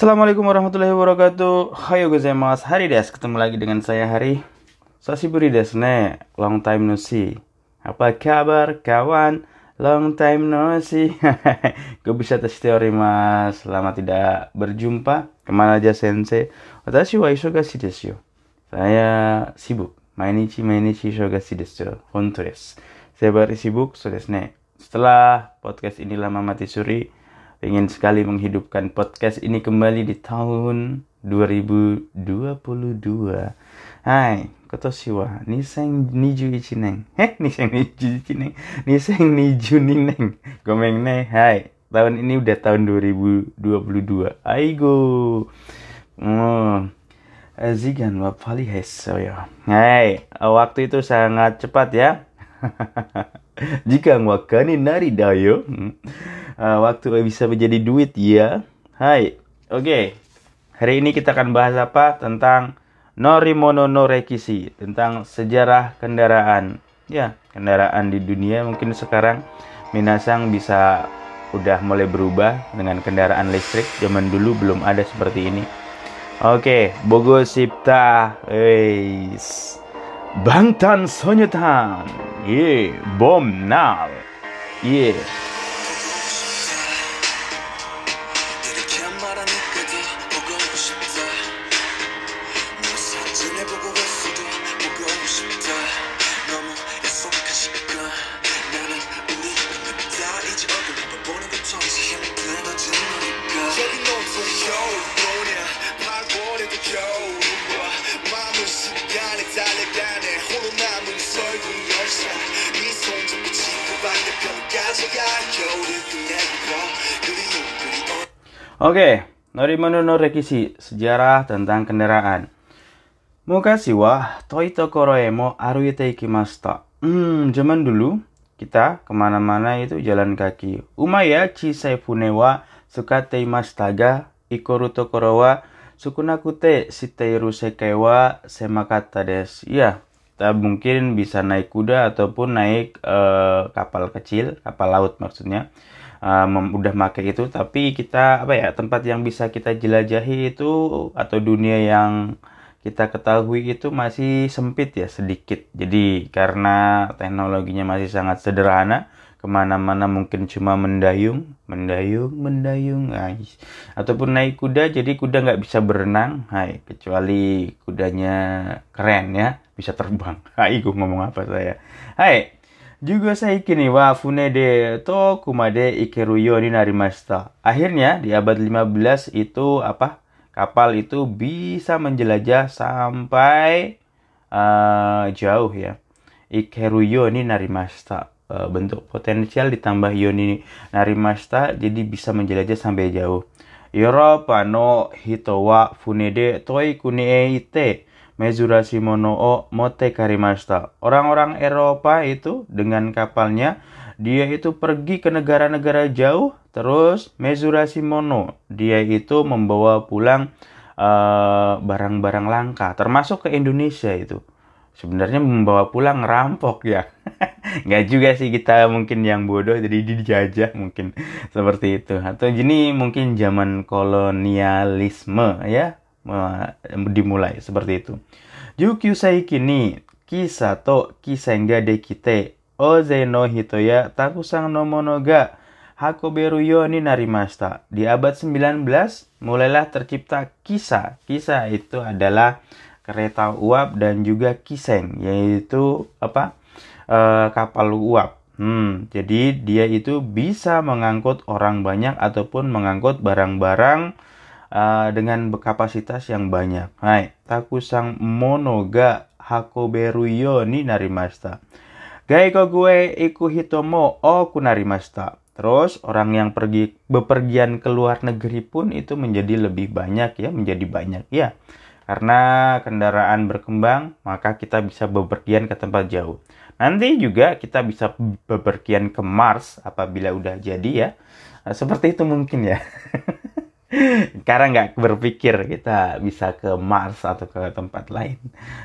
Assalamualaikum warahmatullahi wabarakatuh. Hayo gozaimasu. Hari des ketemu lagi dengan saya Hari. Sashiburi desu ne. Long time no see. Apa kabar kawan? Long time no see. Gue bisa tes teori mas. Lama tidak berjumpa. Ke mana aja sensei? Watashi wa isogashi desu yo. Saya sibuk. Mainichi mainichi isogashi desu. Honto desu. Saya sibuk, so desu ne. Setelah podcast ini lama mati suri, ingin sekali menghidupkan podcast ini kembali di tahun 2022. Hai, kotoshi wa niseng niju nen. Heh, niseng niju nen. Niseng niju nen. Gomeng ne. Hai, tahun ini udah tahun 2022. Aigo. Oh. Zigan wa pali heso ya. Hai, waktu itu sangat cepat ya. Jika wakani nari dayo. Hmm. Uh, waktu bisa menjadi duit ya. Hai. Oke. Okay. Hari ini kita akan bahas apa? Tentang Norimono no Rekisi, tentang sejarah kendaraan. Ya, kendaraan di dunia mungkin sekarang Minasang bisa udah mulai berubah dengan kendaraan listrik. Zaman dulu belum ada seperti ini. Oke, okay. Bogo Sipta. Bangtan Sonyetan. Yeah, bom now. Yeah. Oke, Norimono no Rekisi, sejarah tentang kendaraan. Mukashi wa toi tokoro e mo aruite ikimashita. Hmm, zaman dulu kita ke mana-mana itu jalan kaki. Umaya chisai fune wa sukate imashita ga ikoru tokoro wa sukunakute shiteiru sekai wa semakata desu. Ya, kita mungkin bisa naik kuda ataupun naik eh, kapal kecil, kapal laut maksudnya mem- udah make itu tapi kita apa ya tempat yang bisa kita jelajahi itu atau dunia yang kita ketahui itu masih sempit ya sedikit. Jadi karena teknologinya masih sangat sederhana ke mana-mana mungkin cuma mendayung mendayung mendayung guys. Ataupun naik kuda jadi kuda nggak bisa berenang hai kecuali kudanya keren ya bisa terbang. Hai gue ngomong apa saya? Hai juga saya kini wa fune de Tokuma de ikeru yo ni narimashita. Akhirnya di abad 15 itu apa? Kapal itu bisa menjelajah sampai uh, jauh ya. Ikeru yo ni narimashita. Uh, bentuk potensial ditambah yo ni narimashita jadi bisa menjelajah sampai jauh. Eropa no hito wa fune de toi kuni e ite mezurashi mono o mote karimashita. Orang-orang Eropa itu dengan kapalnya dia itu pergi ke negara-negara jauh terus mezurashi mono dia itu membawa pulang eh, barang-barang langka termasuk ke Indonesia itu. Sebenarnya membawa pulang rampok ya. Nggak juga sih kita mungkin yang bodoh jadi dijajah mungkin seperti itu. Atau gini mungkin zaman kolonialisme ya dimulai seperti itu. Yukyu saiki ni kisa to kisenga de kite oze no hito ya takusang no mono ga hakoberu yo ni narimashita. Di abad 19 mulailah tercipta kisah. Kisah itu adalah kereta uap dan juga kiseng yaitu apa Eh, kapal uap. Hmm, jadi dia itu bisa mengangkut orang banyak ataupun mengangkut barang-barang uh, dengan kapasitas yang banyak. Hai, takusang mono ga hakoberu yo ni narimashita. Gaiko gue iku hitomo o kunarimashita. Terus orang yang pergi bepergian ke luar negeri pun itu menjadi lebih banyak ya, menjadi banyak ya. Karena kendaraan berkembang, maka kita bisa bepergian ke tempat jauh. Nanti juga kita bisa bepergian ke Mars apabila udah jadi ya. Nah, Seperti itu mungkin ya. Karena nggak berpikir kita bisa ke Mars atau ke tempat lain.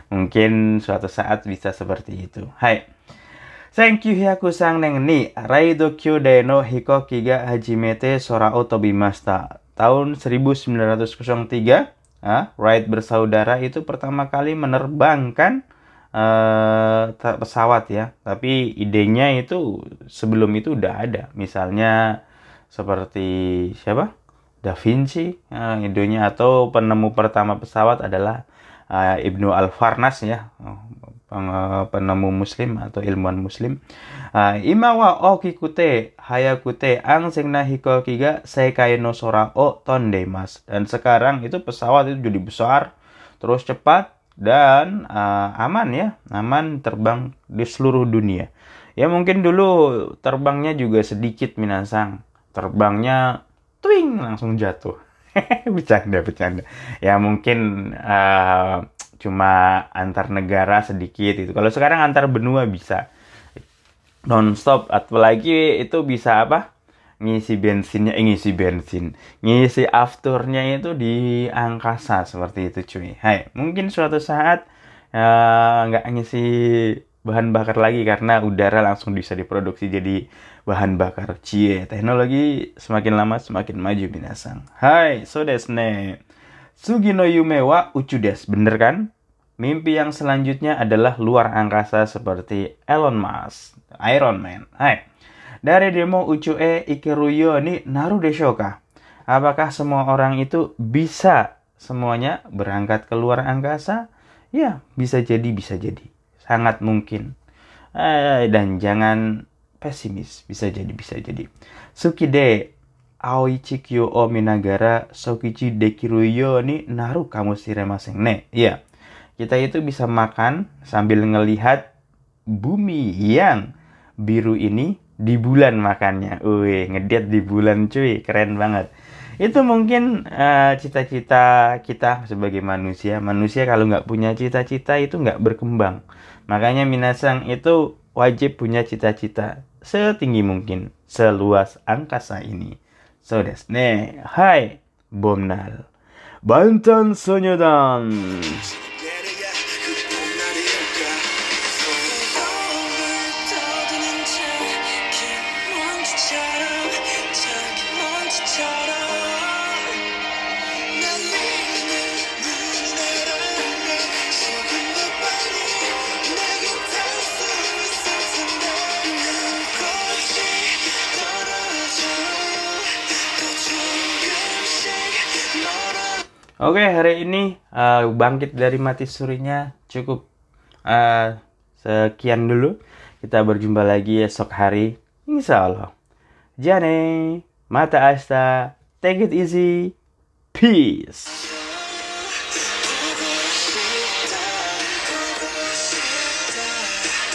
Mungkin suatu saat bisa seperti itu. Hai. Thank you Hyaku-sang neng ni raido kyūdai no hikoki ga hajimete sora o tobimashita. tahun 1903 ah, Wright bersaudara itu pertama kali menerbangkan ta- pesawat ya. Tapi idenya itu sebelum itu udah ada. Misalnya seperti siapa? Da Vinci, eh, idenya atau penemu pertama pesawat adalah eh, Ibnu Al-Farnas ya. Penemu muslim atau ilmuwan muslim. Ah, ima wa okikute hayakute ang sing nahiko kiga sekai no sora o tondemas. Dan sekarang itu pesawat itu jadi besar, terus cepat dan ah, aman ya, aman terbang di seluruh dunia. Ya mungkin dulu terbangnya juga sedikit minasang. Terbangnya twing langsung jatuh. bercanda bercanda. Ya mungkin ah, cuma antar negara sedikit itu. Kalau sekarang antar benua bisa nonstop apalagi itu bisa apa ngisi bensinnya eh, ngisi bensin ngisi afternya itu di angkasa seperti itu cuy Hai mungkin suatu saat eh, nggak ngisi bahan bakar lagi karena udara langsung bisa diproduksi jadi bahan bakar cie teknologi semakin lama semakin maju binasang Hai so desne Sugi no yume wa uchu desu. bener kan Mimpi yang selanjutnya adalah luar angkasa seperti Elon Musk, Iron Man. Hai. Dari demo Uchu-e Ikeruyo ni naru deshoka. Apakah semua orang itu bisa semuanya berangkat ke luar angkasa? Ya, bisa jadi, bisa jadi. Sangat mungkin. Eh, dan jangan pesimis, bisa jadi, bisa jadi. Sukide Aoi Chikyo o Minagara Sokichi Dekiruyo ni naru kamu siremasen ne. Iya kita itu bisa makan sambil ngelihat bumi yang biru ini di bulan makannya. Wih, ngediat di bulan cuy, keren banget. Itu mungkin eh, cita-cita kita sebagai manusia. Manusia kalau nggak punya cita-cita itu nggak berkembang. Makanya minasang itu wajib punya cita-cita setinggi mungkin, seluas angkasa ini. So desu ne. Hai, Bomnal. Bantan Sonyodan. Oke, hari ini uh, bangkit dari mati surinya cukup uh, sekian dulu. Kita berjumpa lagi esok hari, insya Allah. Jane, mata asta, take it easy, peace.